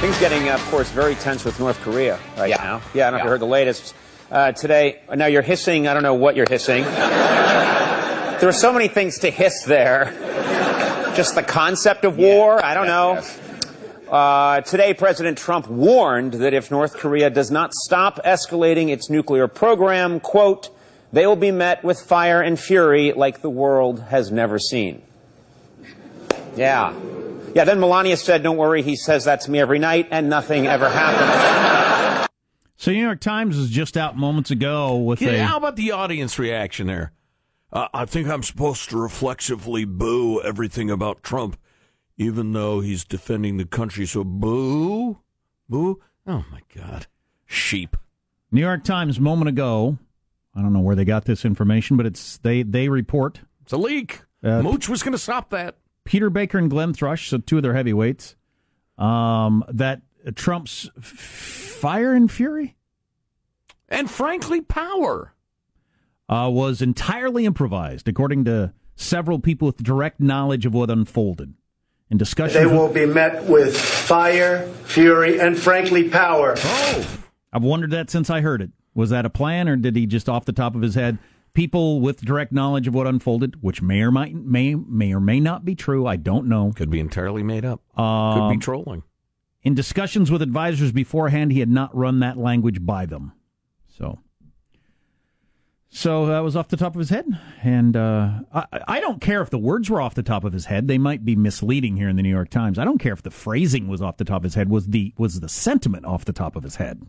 Things getting, of course, very tense with North Korea right Yeah. now. Yeah, I don't know if you heard the latest uh, today. Now you're hissing. I don't know what you're hissing. there are so many things to hiss there. Just the concept of war. I don't know. Yes. Uh, today, President Trump warned that if North Korea does not stop escalating its nuclear program, quote, they will be met with fire and fury like the world has never seen. Yeah. Yeah, then Melania said, don't worry, he says that to me every night, and nothing ever happens. So, New York Times was just out moments ago with Yeah, a. how about the audience reaction there? Uh, I think I'm supposed to reflexively boo everything about Trump, even though he's defending the country. So boo, boo. Oh my God, sheep. New York Times moment ago. I don't know where they got this information, but it's they they report It's a leak. Uh, Mooch was going to stop that. Peter Baker and Glenn Thrush, so two of their heavyweights, um, that Trump's f- fire and fury And frankly, power. Uh, was entirely improvised, according to several people with direct knowledge of what unfolded. In discussions, They will be met with fire, fury, and frankly, power. Oh, I've wondered that since I heard it. Was that a plan, or did he just off the top of his head? People with direct knowledge of what unfolded, which may or might may may or may not be true. I don't know. Could be entirely made up. Could Um, be trolling. In discussions with advisors beforehand, he had not run that language by them. So, so that was off the top of his head, and uh, I, I don't care if the words were off the top of his head. They might be misleading here in the New York Times. I don't care if the phrasing was off the top of his head. Was the was the sentiment off the top of his head,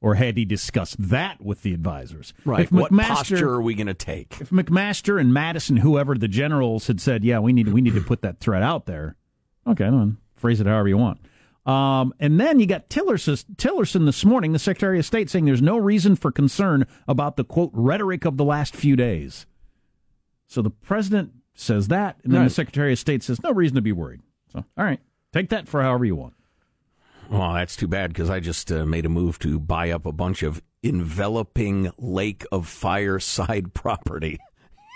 or had he discussed that with the advisors? Right. If what McMaster- posture are we going to take? if McMaster and Mattis, whoever the generals had said, yeah, we need we need to put that threat out there. Okay, then phrase it however you want. Um, and then you got Tillerson, Tillerson this morning, the Secretary of State, saying there's no reason for concern about the quote rhetoric of the last few days. So the president says that, and then Right. the Secretary of State says no reason to be worried. So all right, take that for however you want. Well, that's too bad because I just uh, made a move to buy up a bunch of enveloping lake of fireside property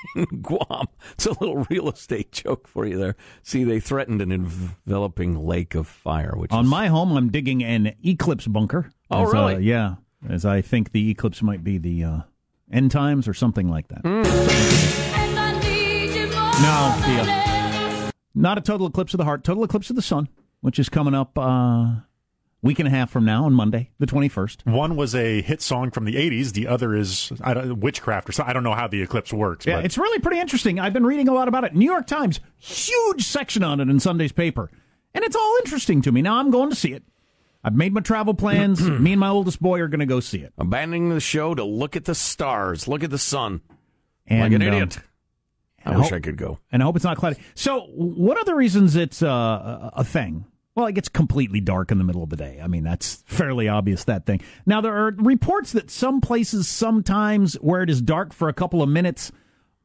Guam. It's a little real estate joke for you there. See, they threatened an enveloping lake of fire, which On is, my home, I'm digging an eclipse bunker. Oh, As, uh, yeah, as I think the eclipse might be the uh, end times or something like that. No, the, uh, not a total eclipse of the heart, total eclipse of the sun, which is coming up uh, week and a half from now on Monday, the 21st. One was a hit song from the 80s. The other is I don't, witchcraft or so. I don't know how the eclipse works. Yeah, but it's really pretty interesting. I've been reading a lot about it. New York Times, huge section on it in Sunday's paper. And it's all interesting to me. Now I'm going to see it. I've made my travel plans. me and my oldest boy are going to go see it. abandoning the show to look at the stars, look at the sun, And, like an um, idiot. I wish hope- I could go. and I hope it's not cloudy. So, what are the reasons it's uh, a a thing? Well, it gets completely dark in the middle of the day. I mean, that's fairly obvious, that thing. Now, there are reports that some places, sometimes where it is dark for a couple of minutes,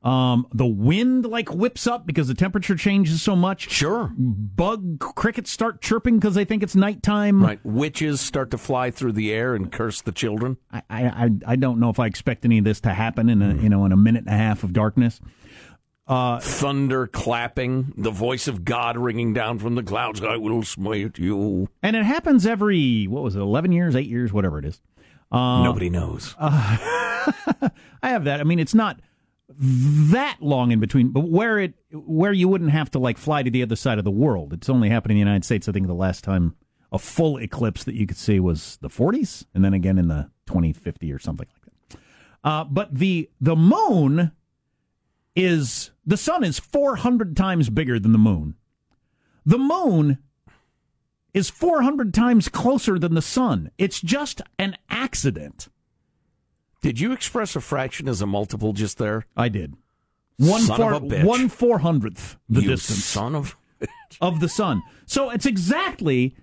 um, the wind like whips up because the temperature changes so much. Sure. Bug crickets start chirping because they think it's nighttime. Right. Witches start to fly through the air and curse the children. I, I, I- I don't know if I expect any of this to happen in a, you know, in a minute and a half of darkness. Uh, Thunder clapping, the voice of God ringing down from the clouds. I will smite you. and it happens every what was it, eleven years, eight years, whatever it is. Uh, Nobody knows. I have that. I mean, it's not that long in between, but where it where you wouldn't have to like fly to the other side of the world. It's only happened in the United States. I think the last time a full eclipse that you could see was the 40s, and then again in the 2050 or something like that. Uh, but the the moon is the sun is 400 times bigger than the moon. The moon is 400 times closer than the sun. It's just an accident. Did you express a fraction as a multiple just there? I did. One Son four, of a bitch. one four hundredth the you distance son of. of the sun. So it's exactly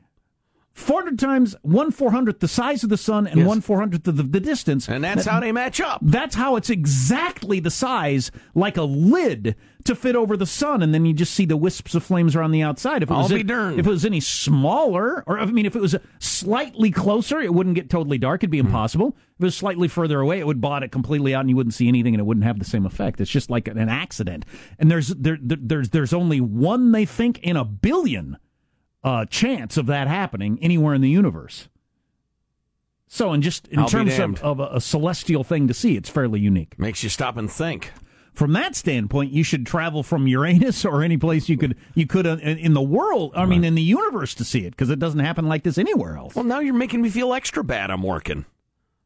four hundred times one four hundredth the size of the sun and Yes. one four hundredth of the, the distance. And that's how they match up. That's how it's exactly the size, like a lid, to fit over the sun, and then you just see the wisps of flames around the outside. If it I'll was be darned. If it was any smaller, or I mean, if it was slightly closer, it wouldn't get totally dark. It'd be Hmm. impossible. If it was slightly further away, it would blot it completely out, and you wouldn't see anything, and it wouldn't have the same effect. It's just like an accident. And there's there, there there's there's only one they think in a billion uh, chance of that happening anywhere in the universe. So, and just in I'll terms of, of a, a celestial thing to see, it's fairly unique. Makes you stop and think. From that standpoint, you should travel from Uranus or any place you could you could uh, in, in the world. I mean, in the universe to see it because it doesn't happen like this anywhere else. Well, now you're making me feel extra bad. I'm working.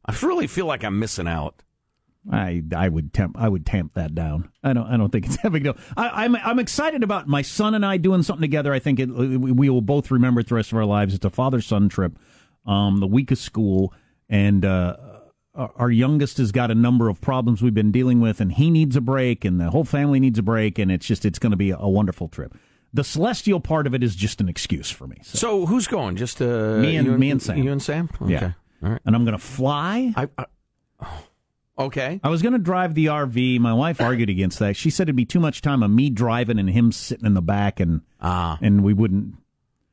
I really feel like I'm missing out. I I would temp I would tamp that down. I don't I don't think it's that big deal. I, I'm I'm excited about my son and I doing something together. I think it, we will both remember it the rest of our lives. It's a father son trip, um, the week of school, and uh, our youngest has got a number of problems we've been dealing with, and he needs a break, and the whole family needs a break, and it's just it's going to be a, wonderful trip. The celestial part of it is just an excuse for me. So. So who's going? Just uh, Me and- you me and Sam. You and Sam. Okay. Yeah. All right. And I'm going to fly. I, I, okay. I was going to drive the RV. My wife argued against that. She said it'd be too much time of me driving and him sitting in the back, and Ah. and we wouldn't.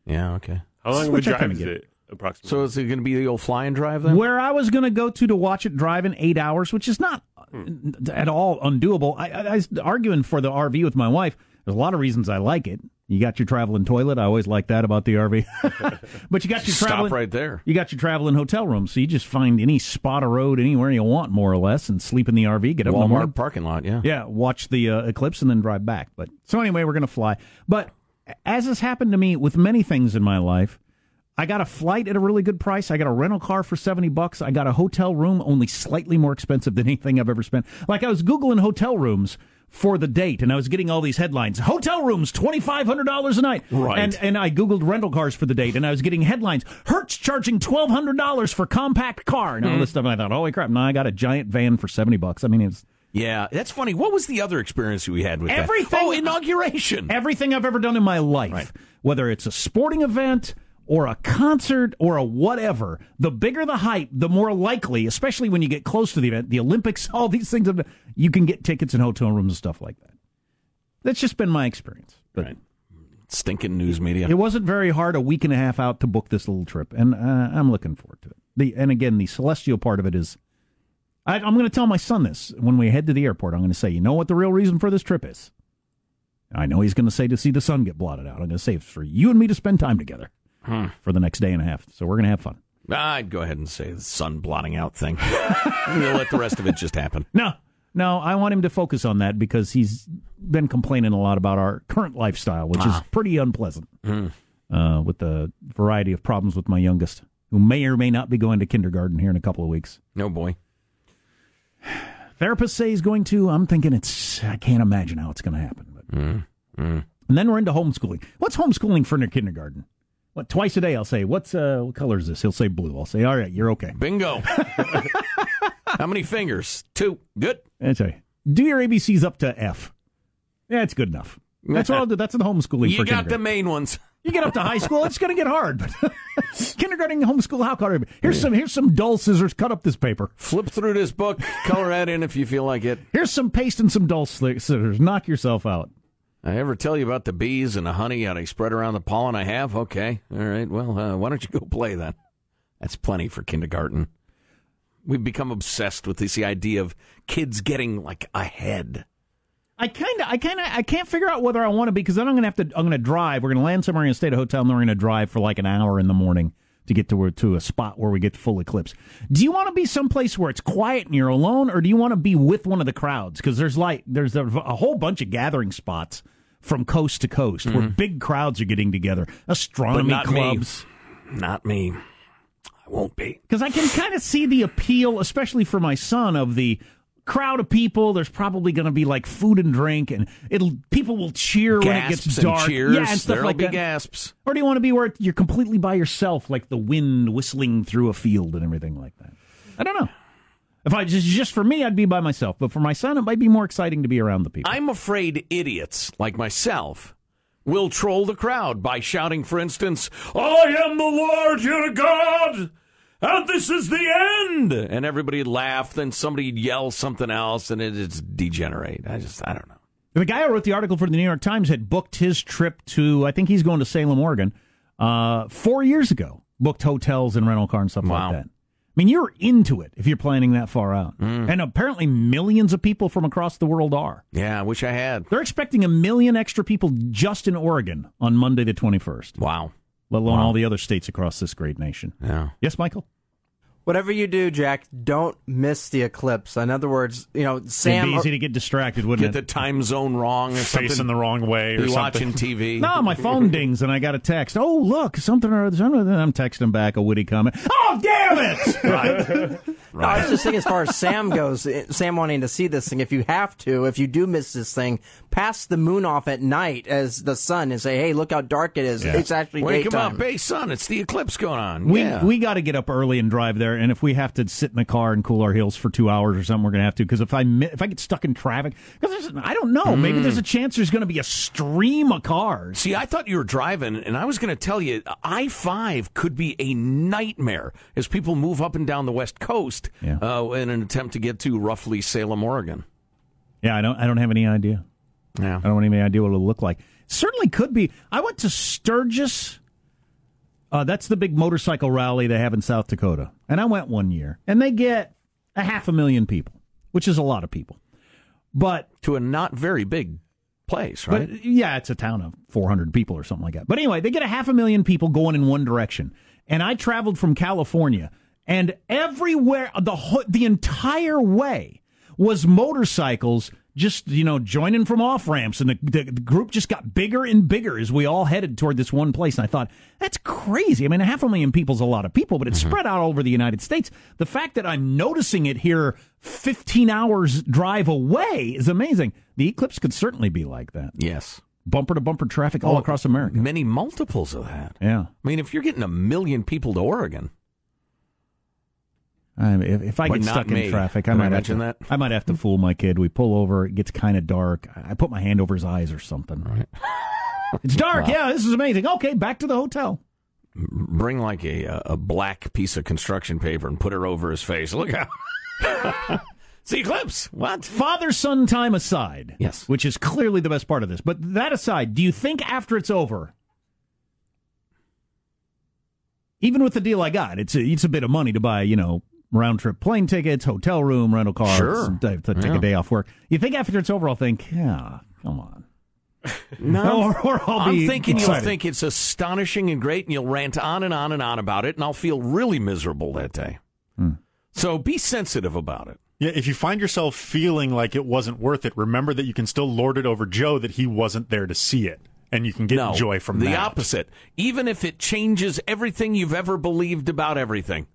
Yeah. Okay. How long of a Which I drive kinda is get. it? Approximately. So is it going to be the old fly and drive then? Where I was going to go to to watch it drive in eight hours, which is not Hmm. at all undoable. I, I, I was arguing for the RV with my wife. There's a lot of reasons I like it. You got your traveling toilet. I always like that about the RV. but you got your Stop right there. You got your traveling hotel room, so you just find any spot of road anywhere you want, more or less, and sleep in the RV. Get up in the morning, Walmart parking lot. Yeah. Yeah, watch the uh, eclipse and then drive back. But so anyway, we're going to fly. But as has happened to me with many things in my life, I got a flight at a really good price. I got a rental car for 70 bucks. I got a hotel room only slightly more expensive than anything I've ever spent. Like I was googling hotel rooms for the date and I was getting all these headlines. Hotel rooms $2500 a night. Right. And and I googled rental cars for the date and I was getting headlines. Hertz charging $1200 for compact car and all mm-hmm. this stuff and I thought, "Holy crap, now I got a giant van for 70 bucks." I mean, it's Yeah. That's funny. What was the other experience we had with Everything- that? Oh, inauguration. everything I've ever done in my life, Right. whether it's a sporting event or a concert or a whatever, the bigger the hype, the more likely, especially when you get close to the event, the Olympics, all these things, you can get tickets and hotel rooms and stuff like that. That's just been my experience. But Right. Stinking news media. it wasn't very hard a week and a half out to book this little trip, and uh, I'm looking forward to it. The and again, the celestial part of it is. I, I'm going to tell my son this when we head to the airport. I'm going to say, you know what the real reason for this trip is. I know he's going to say to see the sun get blotted out. I'm going to say it's for you and me to spend time together Hmm. for the next day and a half. So we're going to have fun. I'd go ahead and say the sun blotting out thing. we'll let the rest of it just happen. No, no, I want him to focus on that because he's been complaining a lot about our current lifestyle, which is ah. pretty unpleasant hmm. uh, with the variety of problems with my youngest, who may or may not be going to kindergarten here in a couple of weeks. No boy. Therapists say he's going to. I'm thinking it's. I can't imagine how it's going to happen. But. Hmm. And then we're into homeschooling. What's homeschooling for in kindergarten? What twice a day? I'll say, "What's uh, what color is this?" He'll say blue. I'll say, "All right, you're okay." Bingo. How many fingers? Two. Good. That's right. Do your ABCs up to F. Yeah, it's good enough. That's all. I'll do. That's the homeschooling You got the main ones. You get up to high school, it's going to get hard. But kindergarten, homeschool, how hard? Here's some. Here's some dull scissors. Cut up this paper. Flip through this book, color that in if you feel like it. Here's some paste and some dull scissors. Knock yourself out. I ever tell you about the bees and the honey, how they spread around the pollen I have? Okay. All right. Well, uh, why don't you go play then? That's plenty for kindergarten. We've become obsessed with this idea of kids getting like ahead. I kind of, I kind of, I can't figure out whether I want to be because then I'm going to have to, I'm going to drive. We're going to land somewhere, we're going to stay at a hotel, and then we're going to drive for like an hour in the morning to get to where, to a spot where we get full eclipse. Do you want to be someplace where it's quiet and you're alone, or do you want to be with one of the crowds? Because there's like, there's a, a whole bunch of gathering spots from coast to coast where big crowds are getting together. Astronomy Mm-hmm. Not me. clubs. Not me. I won't be. Because I can kind of see the appeal, especially for my son, of the crowd of people. There's probably going to be like food and drink, and it'll people will cheer when it Gasps gets and dark. cheers. Yeah, and stuff There'll like be that. gasps. Or do you want to be where you're completely by yourself, like the wind whistling through a field and everything like that? I don't know. If I just just for me, I'd be by myself. But for my son, it might be more exciting to be around the people. I'm afraid idiots like myself will troll the crowd by shouting, for instance, I am the Lord your God, and this is the end. And everybody'd laugh, then somebody'd yell something else, and it'd degenerate. I just, I don't know. The guy who wrote the article for the New York Times had booked his trip to, I think he's going to Salem, Oregon, uh, four years ago. Booked hotels and rental car and stuff Wow. like that. I mean, you're into it if you're planning that far out. And apparently, millions of people from across the world are. Yeah, I wish I had. They're expecting a million extra people just in Oregon on Monday, the 21st, Wow. Let alone all the other states across this great nation. Yeah. Yes, Michael? Whatever you do, Jack, don't miss the eclipse. In other words, you know, It'd Sam. be easy to get distracted, wouldn't Get it? the time zone wrong or Facing something. the wrong way or Be something. watching TV. No, my phone dings and I got a text. Oh, look, something or other. something. And I'm texting back a witty comment. Oh, damn it! Right. No, I was just thinking, as far as Sam goes, eh, Sam wanting to see this thing. If you have to, if you do miss this thing, pass the moon off at night as the sun and say, "Hey, look how dark it is. Yeah. It's actually Wake him daytime." up. Hey, son, it's the eclipse going on. We yeah. we got to get up early and drive there, and if we have to sit in the car and cool our heels for two hours or something, we're gonna have to. Because if I if I get stuck in traffic, because I don't know, maybe there's a chance there's gonna be a stream of cars. See, I thought you were driving, and I was going to tell you, I 5 could be a nightmare as people move up and down the West Coast Yeah. uh, in an attempt to get to roughly Salem, Oregon. Yeah, I don't I don't have any idea. Yeah. I don't have any idea what it'll look like. Certainly could be. I went to Sturgis. Uh, that's the big motorcycle rally they have in South Dakota, and I went one year, and they get a half a million people, which is a lot of people. But To a not very big place, right? But yeah, it's a town of 400 people or something like that. But anyway, they get a half a million people going in one direction. And I traveled from California, and everywhere, the the entire way was motorcycles just, you know, joining from off ramps. And the, the, the group just got bigger and bigger as we all headed toward this one place. And I thought, that's crazy. I mean, a half a million people's a lot of people, but it's mm-hmm. spread out all over the United States. The fact that I'm noticing it here 15 hours drive away is amazing. The eclipse could certainly be like that yes. bumper to bumper traffic all Oh, across America. Many multiples of that. Yeah. I mean, if you're getting a million people to Oregon, I mean, if, if I But get stuck me. in traffic, I Did might mention to, that? I might have to fool my kid. We pull over, it gets kind of dark. I put my hand over his eyes or something. Right. It's dark. Yeah, this is amazing. Okay, back to the hotel. bring like a uh, a black piece of construction paper and put it over his face. Look out. it's the eclipse. What? Father son time aside. Yes. Which is clearly the best part of this. But that aside, do you think after it's over, even with the deal I got, it's a, it's a bit of money to buy, you know, round trip plane tickets, hotel room, rental cars, Sure. to, to take Yeah. a day off work. You think after it's over, I'll think, yeah, come on. No. Or, or I'll I'm be thinking excited. you'll think it's astonishing and great, and you'll rant on and on and on about it, and I'll feel really miserable that day. Hmm. So be sensitive about it. Yeah, if you find yourself feeling like it wasn't worth it, remember that you can still lord it over Joe that he wasn't there to see it, and you can get no, joy from the that. opposite. Even if it changes everything you've ever believed about everything,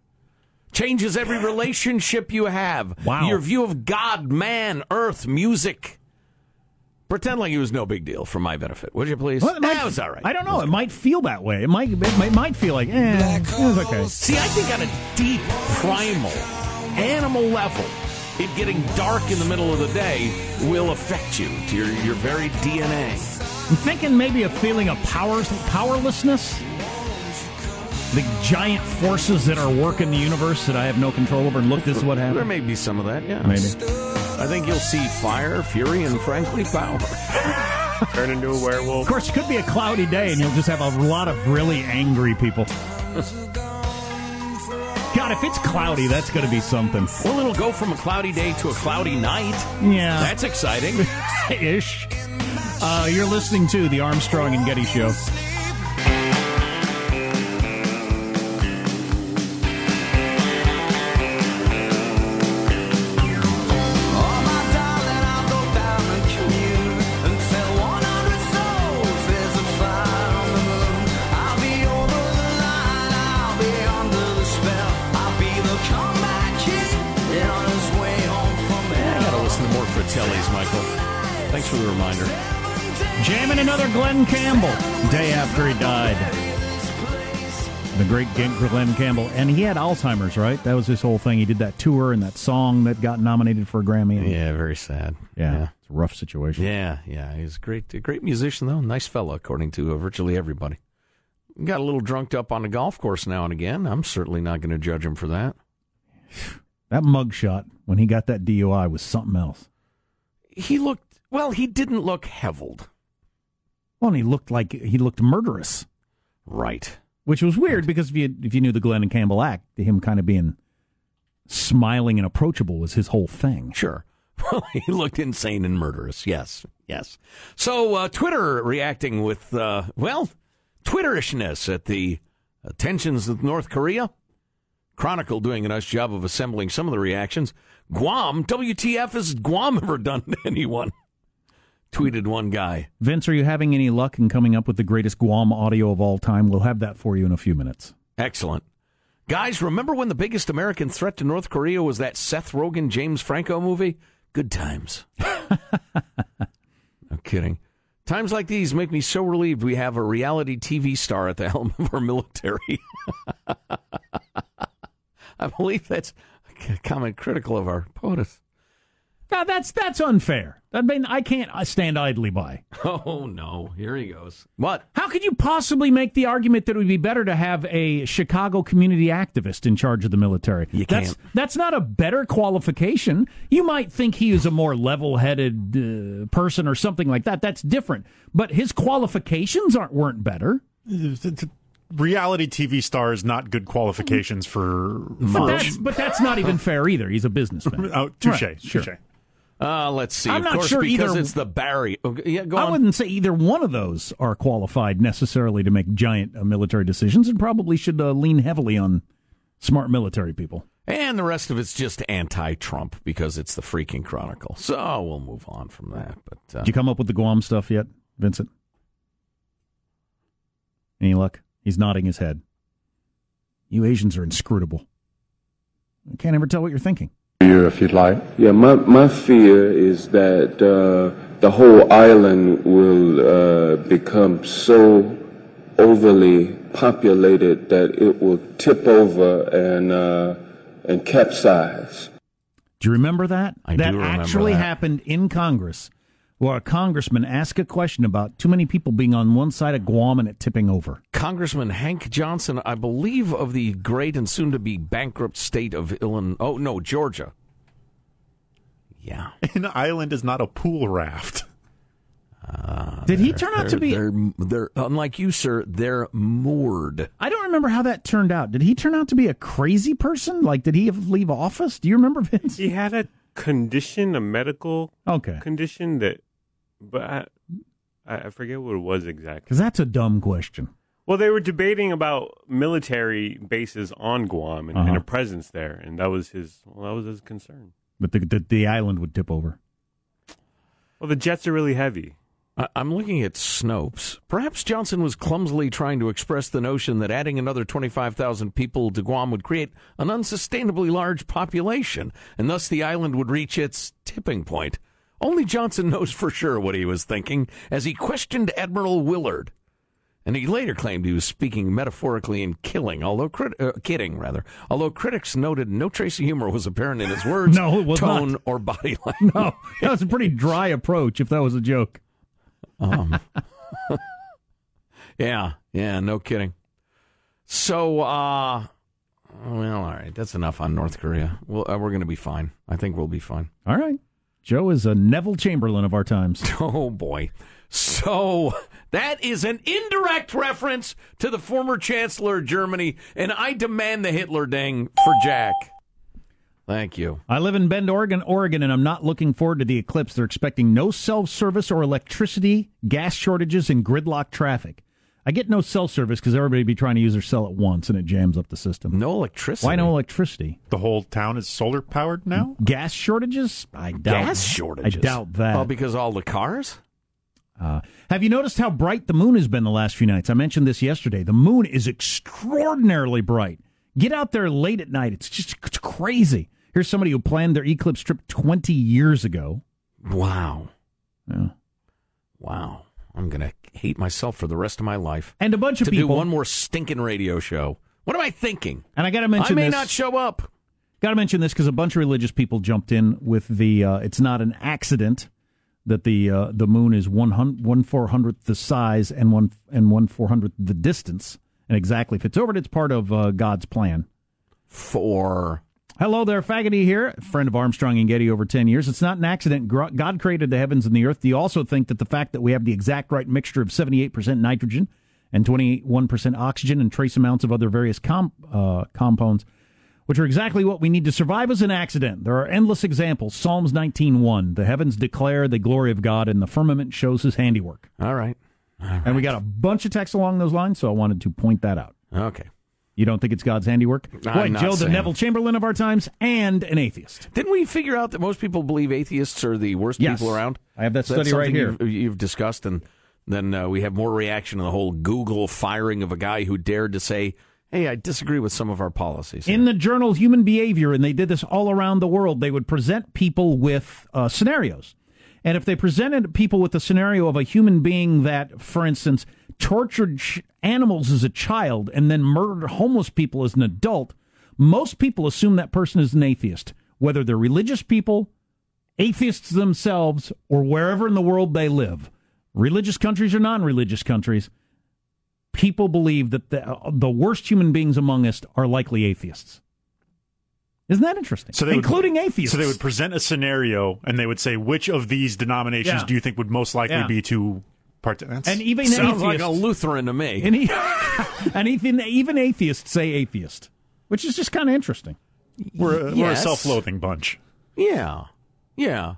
changes every relationship you have, Wow. your view of God, man, earth, music. Pretend like it was no big deal for my benefit, would you please? Well, it might- that was all right. I don't know. It might feel that way. It might. It might, might feel like, eh, it was okay. See, I think on a deep, primal, animal level, it getting dark in the middle of the day will affect you to your, your very DNA. I'm thinking maybe a feeling of powers, powerlessness. The giant forces that are working the universe that I have no control over. And look, this is what happens There happened. may be some of that, yeah. Maybe. I think you'll see fire, fury, and frankly, power. Turn into a werewolf. Of course, it could be a cloudy day, and you'll just have a lot of really angry people. God, God, if it's cloudy, that's going to be something. Well, it'll go from a cloudy day to a cloudy night. Yeah. That's exciting. Ish. Uh, you're listening to the Armstrong and Getty Show. Glen Campbell. And he had Alzheimer's, right? That was his whole thing. He did that tour and that song that got nominated for a Grammy. Yeah, very sad. yeah, It's a rough situation. Yeah, yeah. He's a great, a great musician, though. Nice fella, according to uh, virtually everybody. Got a little drunked up on the golf course now and again. I'm certainly not going to judge him for that. That mugshot when he got that DUI was something else. He looked, well, he didn't look heveled. Well, and he looked like he looked murderous, Right. Which was weird because if you if you knew the Glen and Campbell act, him kind of being smiling and approachable was his whole thing. Sure. Well, he looked insane and murderous. Yes, yes. So, uh, Twitter reacting with, uh, well, Twitterishness at the uh, tensions with North Korea. Chronicle doing a nice job of assembling some of the reactions. Guam, WTF has Guam ever done to anyone? Tweeted one guy. Vince, are you having any luck in coming up with the greatest Guam audio of all time? We'll have that for you in a few minutes. Excellent. Guys, remember when the biggest American threat to North Korea was that Seth Rogen, James Franco movie? Good times. no kidding. Times like these make me so relieved we have a reality TV star at the helm of our military. I believe that's a comment critical of our POTUS. Now, that's that's unfair. I mean, I can't uh, stand idly by. Oh, no. Here he goes. What? How could you possibly make the argument that it would be better to have a Chicago community activist in charge of the military? You that's, can't. That's not a better qualification. You might think he is a more level-headed uh, person or something like that. That's different. But his qualifications aren't weren't better. Reality TV stars not good qualifications for. But that's, but that's not even fair either. He's a businessman. Oh, touche, Right, sure. touche. Uh, let's see. I'm of not course, sure because either- it's the Barry. Okay, yeah, go I on. wouldn't say either one of those are qualified necessarily to make giant uh, military decisions, and probably should uh, lean heavily on smart military people. And the rest of it's just anti-Trump because it's the freaking Chronicle. So we'll move on from that. But uh, Did you come up with the Guam stuff yet, Vincent? Any luck? He's nodding his head. You Asians are inscrutable. I can't ever tell what you're thinking. Fear, if you'd like. Yeah, my, my fear is that uh, the whole island will uh, become so overly populated that it will tip over and uh, and capsize. Do you remember that? I that do remember actually that. happened in Congress, where a congressman asked a question about too many people being on one side of Guam and it tipping over. Congressman Hank Johnson, I believe, of the great and soon-to-be bankrupt state of Illinois. Oh no, Georgia. Yeah. An island is not a pool raft. Uh, did he turn out to be? they're, they're unlike you, sir. They're moored. I don't remember how that turned out. Did he turn out to be a crazy person? Like, did he have leave office? Do you remember, Vince? He had a condition, a medical Okay, condition that, but I, I I forget what it was exactly. because that's a dumb question. Well, they were debating about military bases on Guam and, and Uh-huh. a presence there, and that was his. Well, that was his concern. But the, the the island would tip over. Well, the jets are really heavy. I- I'm looking at Snopes. Perhaps Johnson was clumsily trying to express the notion that adding another 25,000 people to Guam would create an unsustainably large population, and thus the island would reach its tipping point. Only Johnson knows for sure what he was thinking as he questioned Admiral Willard. And he later claimed he was speaking metaphorically in killing, although crit- uh, kidding rather. Although critics noted no trace of humor was apparent in his words, No, it was tone, not. or body language. No, that was a pretty dry approach. If that was a joke. Um, yeah, yeah, no kidding. So, uh, well, all right, that's enough on North Korea. Well, uh, we're going to be fine. I think we'll be fine. All right, Joe is a Neville Chamberlain of our times. Oh boy. So That is an indirect reference to the former Chancellor of Germany, and I demand the Hitler ding for Jack. Thank you. I live in Bend, Oregon, Oregon, and I'm not looking forward to the eclipse. They're expecting no cell service or electricity, gas shortages, and gridlock traffic. I get no cell service because everybody be trying to use their cell at once, and it jams up the system. No electricity. Why no electricity? The whole town is solar powered now? Gas shortages? I doubt. Gas shortages? I doubt that. Oh, because all the cars? Uh, have you noticed how bright the moon has been the last few nights? I mentioned this yesterday. The moon is extraordinarily bright. Get out there late at night. It's just it's crazy. Here's somebody who planned their eclipse trip 20 years ago. Wow. Yeah. Wow. I'm going to hate myself for the rest of my life. And a bunch of to people. do one more stinking radio show. What am I thinking? And I got to mention I may this. not show up. Got to mention this because a bunch of religious people jumped in with the. Uh, it's not an accident that the uh, the moon is one one four hundredth the size and one and one four hundredth the distance and exactly fits over it. It's part of uh, God's plan. For Hello there, Faggoty here, friend of Armstrong and Getty over 10 years. It's not an accident. God created the heavens and the earth. Do you also think that the fact that we have the exact right mixture of 78% nitrogen and 21% oxygen and trace amounts of other various com- uh, compounds, which are exactly what we need to survive, is an accident? There are endless examples. Psalms 19.1, the heavens declare the glory of God and the firmament shows his handiwork. all right. All right. And we got a bunch of texts along those lines, so I wanted to point that out. Okay. You don't think it's God's handiwork? I'm Boy, Joe, the saying. Neville Chamberlain of our times, and an atheist. Didn't we figure out that most people believe atheists are the worst Yes. people around? I have that So study right here. You've, you've discussed, and then uh, we have more reaction to the whole Google firing of a guy who dared to say, "Hey, I disagree with some of our policies." In the journal Human Behavior, and they did this all around the world, they would present people with uh, scenarios. And if they presented people with the scenario of a human being that, for instance, tortured animals as a child and then murdered homeless people as an adult, most people assume that person is an atheist, whether they're religious people, atheists themselves, or wherever in the world they live. Religious countries or non religious countries, people believe that the, the worst human beings among us are likely atheists. Isn't that interesting? So they would- Including atheists. So they would present a scenario and they would say, which of these denominations Yeah. do you think would most likely Yeah. be to part? That's, and even Sounds like a Lutheran to me. and, he, and even, even atheists say atheist, which is just kind of interesting. we're, a- we're a self-loathing bunch. Yeah. Yeah.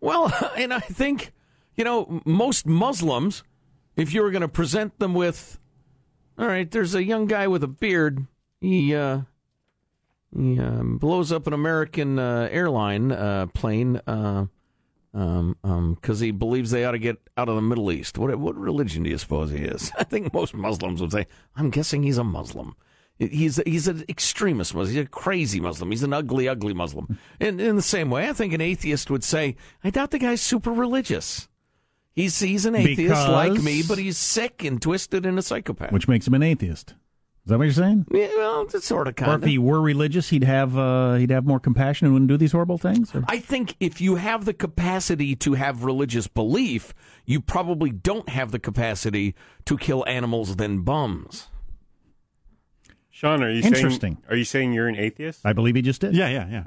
Well, and I think, you know, most Muslims, if you were going to present them with, all right, there's a young guy with a beard. He, uh, he um, blows up an American uh, airline uh, plane uh, um, um 'cause he believes they ought to get out of the Middle East. What, what religion do you suppose he is? I think most Muslims would say, I'm guessing he's a Muslim. He's he's an extremist Muslim. He's a crazy Muslim. He's an ugly, ugly Muslim. In in the same way, I think an atheist would say, "I doubt the guy's super religious. He's he's an atheist Because- like me, but he's sick and twisted and a psychopath." Which makes him an atheist. Is that what you're saying? yeah, well, that's sort of kind. Or if he were religious, he'd have uh, he'd have more compassion and wouldn't do these horrible things. Or? I think if you have the capacity to have religious belief, you probably don't have the capacity to kill animals than bums. Sean, are you Interesting. saying are you saying you're an atheist? I believe he just did. Yeah, yeah, yeah.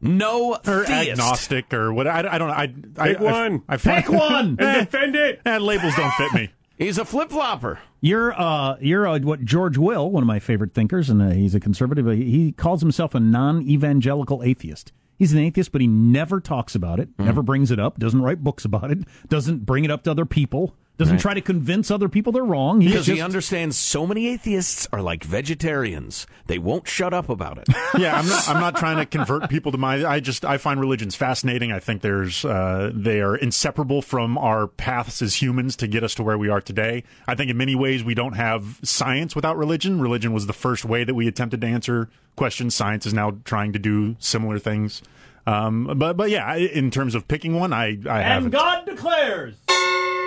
No Or theist. agnostic or what? I, I don't know. I, I, Pick one. I, I find, Pick one. and defend it. Eh, labels don't fit me. He's a flip flopper. You're uh, you're uh, what George Will, one of my favorite thinkers, and uh, he's a conservative. He calls himself a non-evangelical atheist. He's an atheist, but he never talks about it, never brings it up, doesn't write books about it, doesn't bring it up to other people, doesn't try to convince other people they're wrong. He's Because he understands so many atheists are like vegetarians. They won't shut up about it. yeah, I'm not. I'm not trying to convert people to my. I just I find religions fascinating. I think there's uh, they are inseparable from our paths as humans to get us to where we are today. I think in many ways we don't have science without religion. Religion was the first way that we attempted to answer questions. Science is now trying to do similar things. Um, but but yeah, in terms of picking one, I I have. and God declares.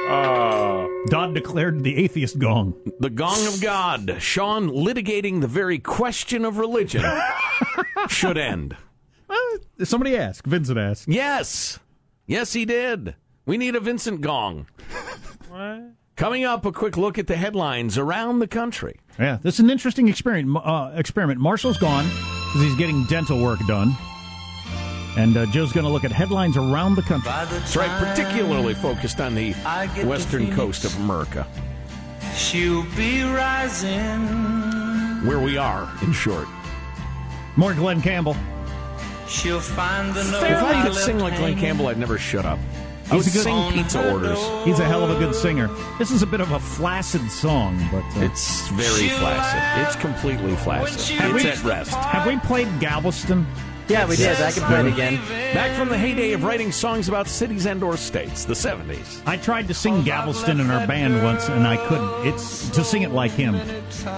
Oh, God declared the atheist gong. The gong of God. Sean litigating the very question of religion should end. Somebody asked. Vincent asked. Yes. Yes, he did. We need a Vincent gong. Coming up, a quick look at the headlines around the country. Yeah, this is an interesting experiment. Uh, experiment. Marshall's gone because he's getting dental work done. And uh, Joe's going to look at headlines around the country. That's right, particularly focused on the western coast of America. She'll be rising. Where we are, in short. More Glen Campbell. She'll find the note. If I could sing like Glen. Campbell, I'd never shut up. I He's would good- sing pizza orders. He's a hell of a good singer. This is a bit of a flaccid song, but uh, It's very flaccid. It's completely flaccid. It's we- at rest. have we played Galveston? Yeah, we did. I can play it again. Back from the heyday of writing songs about cities and or states, the 70s. I tried to sing Galveston in our band once, and I couldn't. It's to sing it like him.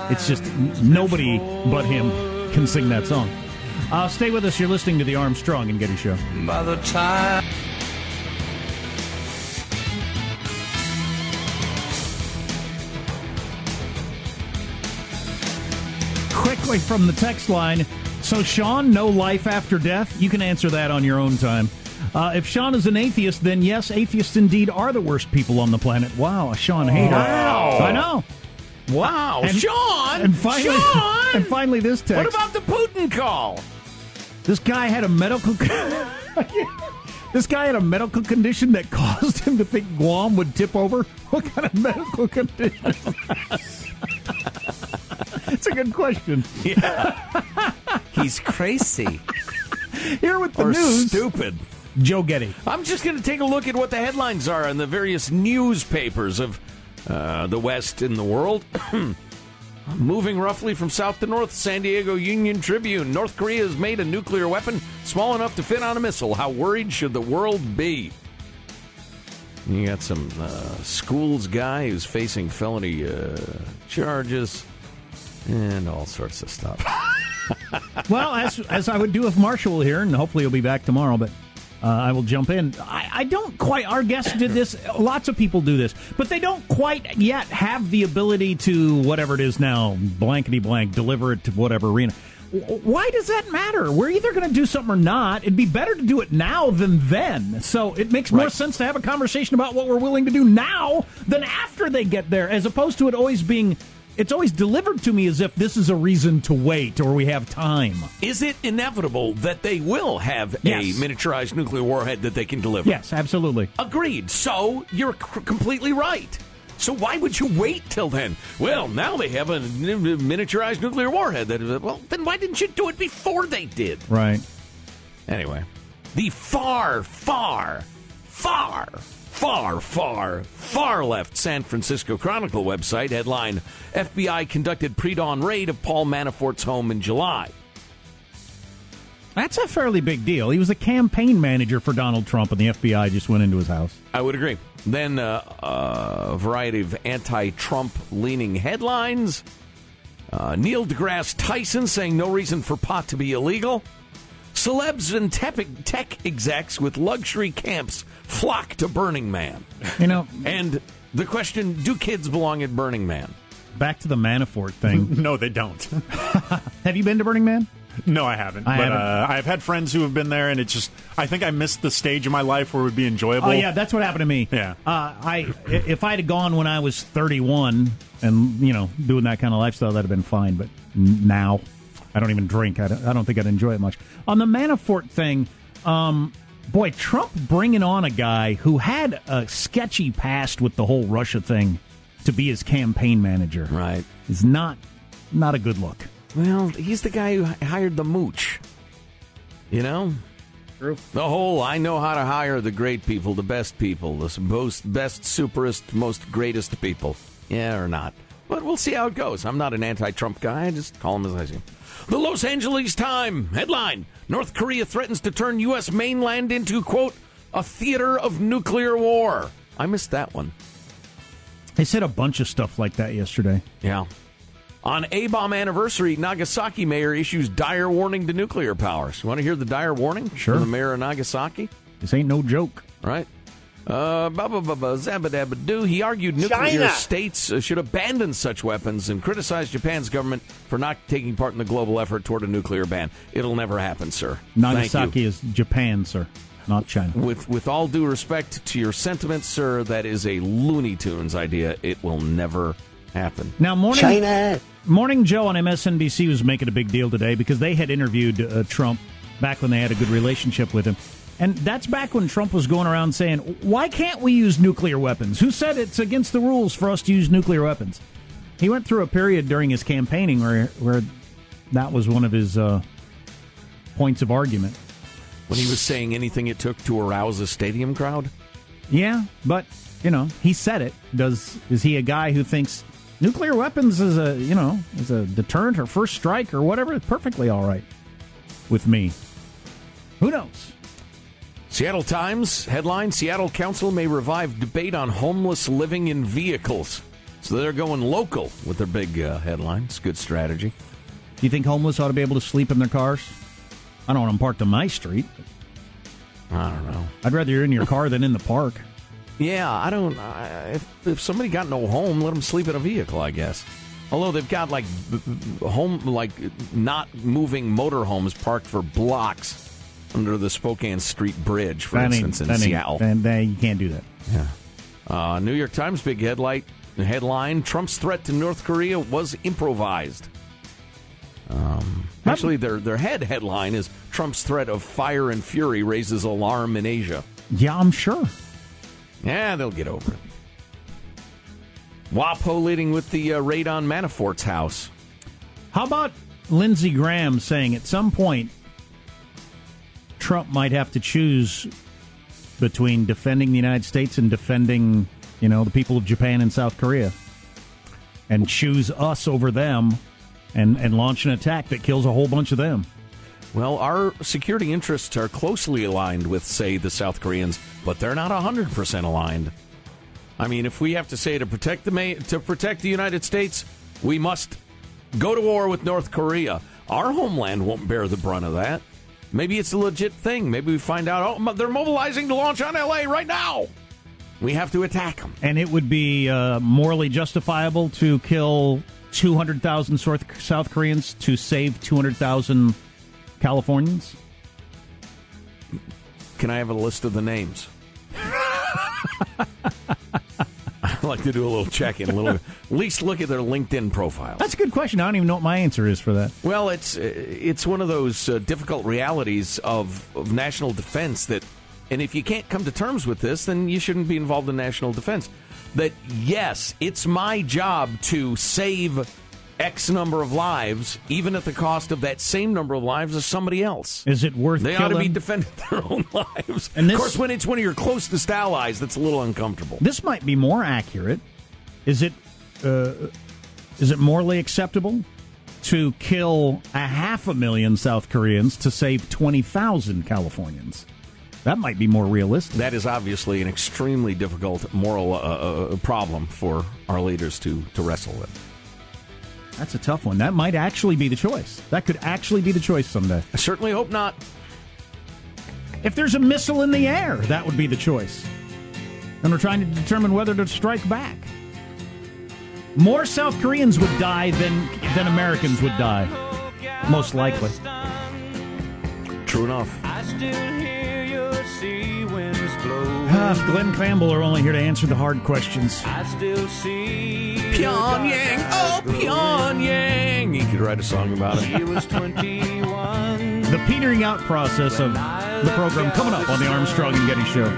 It's just nobody but him can sing that song. Uh, stay with us. You're listening to the Armstrong and Getty Show. By the time. Quickly from the text line. So, Sean, no life after death? You can answer that on your own time. Uh, if Sean is an atheist, then yes, atheists indeed are the worst people on the planet. Wow, a Sean hater. Wow. I know. Wow, And- Sean! And finally, Sean! and finally, this text. What about the Putin call? This guy had a medical. this guy had a medical condition that caused him to think Guam would tip over. What kind of medical condition? It's a good question. He's crazy. Here with the or news, stupid. Joe Getty. I'm just going to take a look at what the headlines are in the various newspapers of uh, the West and the world. Moving roughly from south to north, San Diego Union Tribune. North Korea has made a nuclear weapon small enough to fit on a missile. How worried should the world be? You got some uh, schools guy who's facing felony uh, charges and all sorts of stuff. Well, as as I would do if Marshall were here, and hopefully he'll be back tomorrow, but. Uh, I will jump in. I, I don't quite. Our guest did this. Lots of people do this, but they don't quite yet have the ability to whatever it is now, blankety blank, deliver it to whatever arena. Why does that matter? We're either going to do something or not. It'd be better to do it now than then. So it makes more Right. sense to have a conversation about what we're willing to do now than after they get there, as opposed to it always being. It's always delivered to me as if this is a reason to wait or we have time. Is it inevitable that they will have Yes. a miniaturized nuclear warhead that they can deliver? Yes, absolutely. Agreed. So you're c- completely right. So why would you wait till then? Well, now they have a miniaturized nuclear warhead. That well, then why didn't you do it before they did? Right. Anyway, the far, far, far, far, far, far left San Francisco Chronicle website headline: FBI conducted pre-dawn raid of Paul Manafort's home in July. That's a fairly big deal. He was a campaign manager for Donald Trump, and the FBI just went into his house. I would agree. Then uh, a variety of anti-Trump leaning headlines. Uh, Neil deGrasse Tyson saying no reason for pot to be illegal. Celebs and tech, tech execs with luxury camps flock to Burning Man. You know, And the question: Do kids belong at Burning Man? back to the Manafort thing. No, they don't. have you been to Burning Man? No, I haven't. I but haven't. Uh, I've had friends who have been there, and it's just I think I missed the stage of my life where it would be enjoyable. Oh yeah, that's what happened to me. Yeah. Uh, I if I'd have gone when I was 31 and you know doing that kind of lifestyle, that'd have been fine. But now, I don't even drink. I don't, I don't think I'd enjoy it much. On the Manafort thing, um, boy, Trump bringing on a guy who had a sketchy past with the whole Russia thing to be his campaign manager, Right. is not not a good look. Well, he's the guy who hired the mooch. You know? True. The whole I know how to hire the great people, the best people, the most best, superest, most greatest people. Yeah, or not. But we'll see how it goes. I'm not an anti Trump guy. I just call him as I see him. The Los Angeles Time headline North Korea threatens to turn U.S. mainland into, quote, a theater of nuclear war. I missed that one. They said a bunch of stuff like that yesterday. Yeah. On A bomb anniversary, Nagasaki mayor issues dire warning to nuclear powers. You want to hear the dire warning? Sure. From the mayor of Nagasaki? This ain't no joke. Right. Uh, ba ba ba ba zabba. He argued nuclear China. states uh, should abandon such weapons and criticized Japan's government for not taking part in the global effort toward a nuclear ban. It'll never happen, sir. Thank you. Nagasaki is Japan, sir, not China. With with all due respect to your sentiments, sir, that is a Looney Tunes idea. It will never happen. Now, morning China. Morning Joe on MSNBC was making a big deal today because they had interviewed uh, Trump back when they had a good relationship with him. And that's back when Trump was going around saying, why can't we use nuclear weapons? Who said it's against the rules for us to use nuclear weapons? He went through a period during his campaigning where, where that was one of his uh, points of argument. When he was saying anything it took to arouse a stadium crowd? Yeah, but, you know, he said it. Does Is he a guy who thinks nuclear weapons is a, you know, is a deterrent or first strike or whatever? Perfectly all right with me. Who knows? Seattle Times headline Seattle Council may revive debate on homeless living in vehicles. So they're going local with their big uh, headline. It's good strategy. Do you think homeless ought to be able to sleep in their cars? I don't want them parked on my street. I don't know. I'd rather you're in your car than in the park. Yeah, I don't. I, if, if somebody got no home, let them sleep in a vehicle, I guess. Although they've got like home, like not moving motorhomes parked for blocks under the Spokane Street Bridge, for That instance, in that Seattle. Then, then you can't do that. Yeah. Uh, New York Times big headlight headline: Trump's threat to North Korea was improvised. Um, actually, their their head headline is Trump's threat of fire and fury raises alarm in Asia. Yeah, I'm sure. Yeah, they'll get over it. WAPO leading with the uh, raid on Manafort's house. How about Lindsey Graham saying at some point Trump might have to choose between defending the United States and defending, you know, the people of Japan and South Korea, and choose us over them, and and launch an attack that kills a whole bunch of them. Well, our security interests are closely aligned with, say, the South Koreans, but they're not 100% aligned. I mean, if we have to say to protect the to protect the United States, we must go to war with North Korea. Our homeland won't bear the brunt of that. Maybe it's a legit thing. Maybe we find out, oh, they're mobilizing to launch on LA right now. We have to attack them. And it would be uh, morally justifiable to kill 200,000 South South Koreans to save 200,000 Californians. Can I have a list of the names? Like to do a little check in, a little. At least look at their LinkedIn profile. That's a good question. I don't even know what my answer is for that. Well, it's uh, it's one of those uh, difficult realities of, of national defense that, and if you can't come to terms with this, then you shouldn't be involved in national defense. That yes, it's my job to save X number of lives, even at the cost of that same number of lives as somebody else. Is it worth it? They killing? ought to be defending their own lives. And this- of course, when it's one of your closest allies, that's a little uncomfortable. This might be more accurate. Is it uh, is it morally acceptable to kill a half a million South Koreans to save twenty thousand Californians? That might be more realistic. That is obviously an extremely difficult moral uh, uh, problem for our leaders to, to wrestle with. That's a tough one. That might actually be the choice. That could actually be the choice someday. I certainly hope not. If there's a missile in the air, that would be the choice. And we're trying to determine whether to strike back. More South Koreans would die than than Americans would die. Most likely. True enough. I still hear your sea winds blow. Ah, Glen Campbell are only here to answer the hard questions. I still see Pyongyang, oh Pyongyang. You could write a song about She it. was 21. The petering out process of the program coming up on the Armstrong and Getty Show.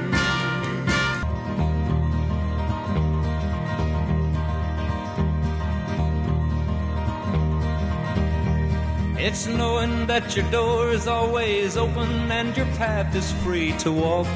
It's knowing that your door is always open and your path is free to walk.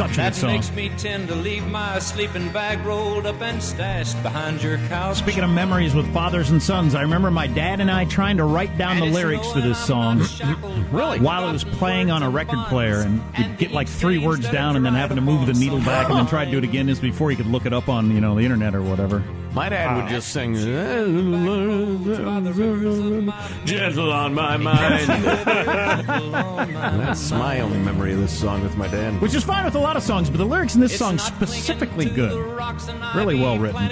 Such a That good song. makes me tend to leave my sleeping bag rolled up and stashed behind your couch. Speaking of memories with fathers and sons, I remember my dad and I trying to write down the And it's lyrics to this song by while it was playing on a record player, and you'd get like three words down, and then having to move the needle back, and then try to do it again is before you could look it up on you know the internet or whatever. My dad would just sing, Gentle on my mind. That's my only memory of this song with my dad. Which is fine with a lot of songs, but the lyrics in this song specifically good, really well written.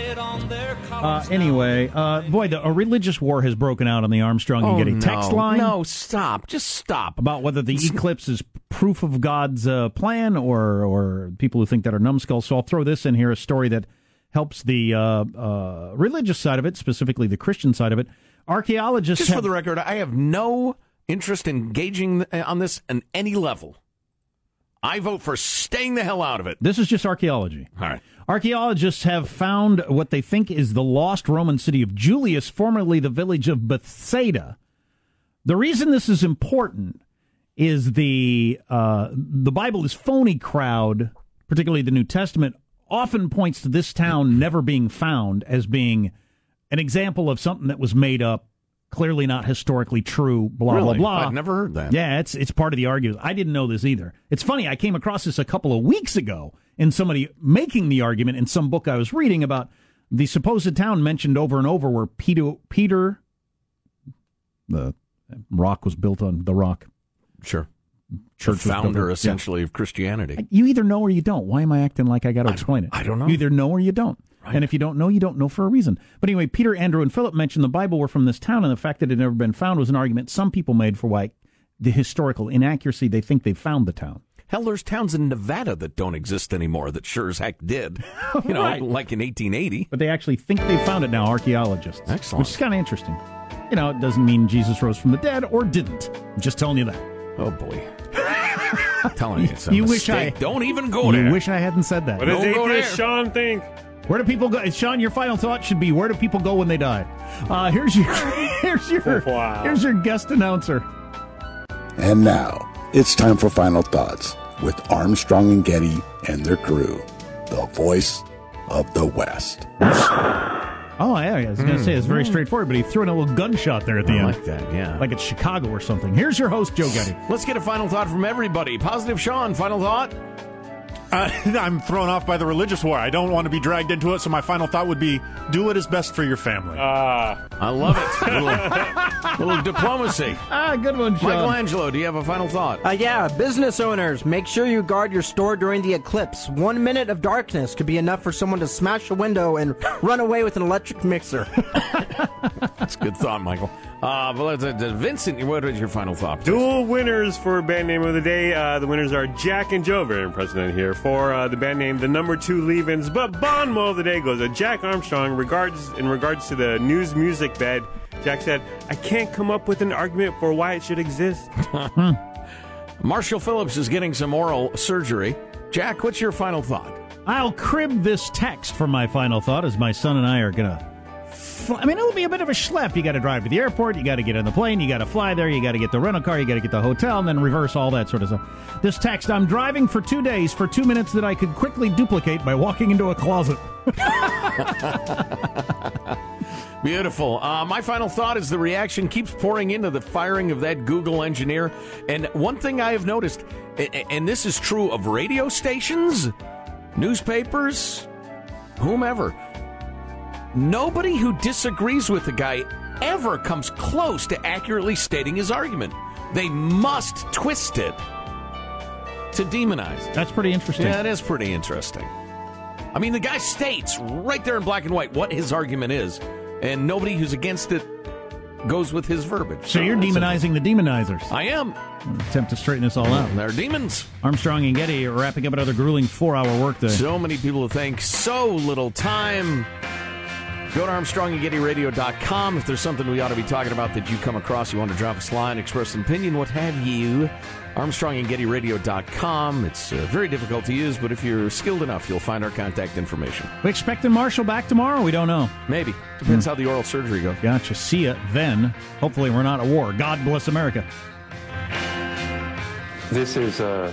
Uh, anyway, uh, boy, the, a religious war has broken out on the Armstrong and Oh, Getty no. text line. No, stop. Just stop. about whether the eclipse is proof of God's uh, plan or or people who think that are numbskulls. So I'll throw this in here, a story that helps the uh, uh, religious side of it, specifically the Christian side of it. Archaeologists Just have, for the record, I have no interest in engaging on this on any level. I vote for staying the hell out of it. This is just archaeology. All right. Archaeologists have found what they think is the lost Roman city of Julias, formerly the village of Bethsaida. The reason this is important is the uh, the Bible is phony crowd, particularly the New Testament, often points to this town never being found as being an example of something that was made up, clearly not historically true. Blah Really? blah blah. I'd never heard that. Yeah, it's it's part of the argument. I didn't know this either. It's funny. I came across this a couple of weeks ago in somebody making the argument in some book I was reading about the supposed town mentioned over and over where Peter Peter the rock was built on the rock. Sure. Church the was built founder, on- yeah. essentially, of Christianity. You either know or you don't. Why am I acting like I got to explain it? I don't know. You either know or you don't. And if you don't know, you don't know for a reason. But anyway, Peter, Andrew, and Philip mentioned the Bible were from this town, and the fact that it had never been found was an argument some people made for why the historical inaccuracy they think they found the town. Hell, there's towns in Nevada that don't exist anymore that sure as heck did. You know, Right. like in 1880. But they actually think they found it now, archaeologists. Excellent. Which is kind of interesting. You know, it doesn't mean Jesus rose from the dead or didn't. I'm just telling you that. Oh, boy. I'm telling you, it's a You wish mistake. I- Don't even go there. you wish I hadn't said that. What does Don't go atheist there. Sean think? Where do people go? Sean, your final thought should be: Where do people go when they die? Uh, here's your here's your Wow. here's your guest announcer. And now, it's time for final thoughts with Armstrong and Getty and their crew, the voice of the West. Oh, yeah, I was going to hmm. say it's very straightforward, but he threw in a little gunshot there at the I end, like that, yeah. like it's Chicago or something. Here's your host, Joe Getty. Let's get a final thought from everybody. Positive Sean, final thought? Uh, I'm thrown off by the religious war. I don't want to be dragged into it, so my final thought would be do what is best for your family. Ah, I love it. little, little diplomacy. Ah, good one, Sean. Michael Angelo, do you have a final thought? Uh, yeah, business owners, make sure you guard your store during the eclipse. One minute of darkness could be enough for someone to smash a window and run away with an electric mixer. That's a good thought, Michael. Uh, but let's, uh, Vincent, what is your final thought? please? Dual winners for band name of the day. Uh, the winners are Jack and Joe. Very impressive here for uh, the band name, the number two leave-ins. But Bond Mo of the day goes to Jack Armstrong. Regards in regards to the news music bed, Jack said, "I can't come up with an argument for why it should exist." Marshall Phillips is getting some oral surgery. Jack, what's your final thought? I'll crib this text for my final thought as my son and I are going to. Fl- I mean, it'll be a bit of a schlep. You got to drive to the airport, you got to get on the plane, you got to fly there, you got to get the rental car, you got to get the hotel, and then reverse all that sort of stuff. This text I'm driving for two days for two minutes that I could quickly duplicate by walking into a closet. Beautiful. Uh, my final thought is the reaction keeps pouring into the firing of that Google engineer. And one thing I have noticed, and this is true of radio stations, newspapers, whomever, nobody who disagrees with the guy ever comes close to accurately stating his argument. They must twist it to demonize. That's pretty interesting. Yeah, it is pretty interesting. I mean, the guy states right there in black and white what his argument is, and nobody who's against it goes with his verbiage. So you're that's demonizing the demonizers. I am. Attempt to straighten this all out. They're demons. Armstrong and Getty are wrapping up another grueling four-hour workday. So many people to thank. So little time. Go to ArmstrongandGettyRadio.com if there's something we ought to be talking about that you come across, you want to drop us a line, express an opinion, what have you. ArmstrongandGettyRadio.com. It's uh, very difficult to use, but if you're skilled enough, you'll find our contact information. We expecting Marshall back tomorrow? We don't know. Maybe. Depends how the oral surgery goes. Gotcha. See ya then. Hopefully, we're not at war. God bless America. This is a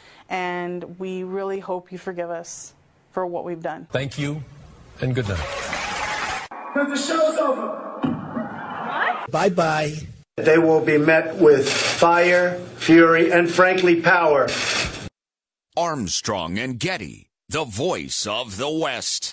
and we really hope you forgive us for what we've done. Thank you, and good night. The show's over. Bye bye. They will be met with fire, fury, and frankly, power. Armstrong and Getty, the voice of the West.